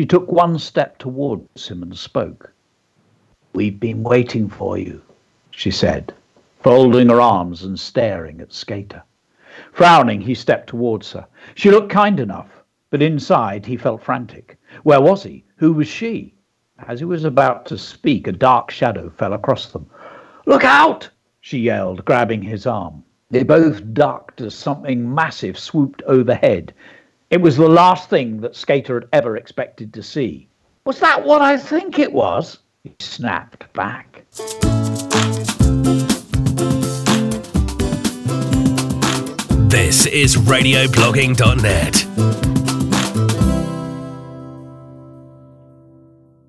She took one step towards him and spoke. We've been waiting for you, she said, folding her arms and staring at Skater. Frowning, he stepped towards her. She looked kind enough, but inside he felt frantic. Where was he? Who was she? As he was about to speak, a dark shadow fell across them. Look out! she yelled, grabbing his arm. They both ducked as something massive swooped overhead. It was the last thing that Skater had ever expected to see. Was that what I think it was? He snapped back. This is radioblogging.net.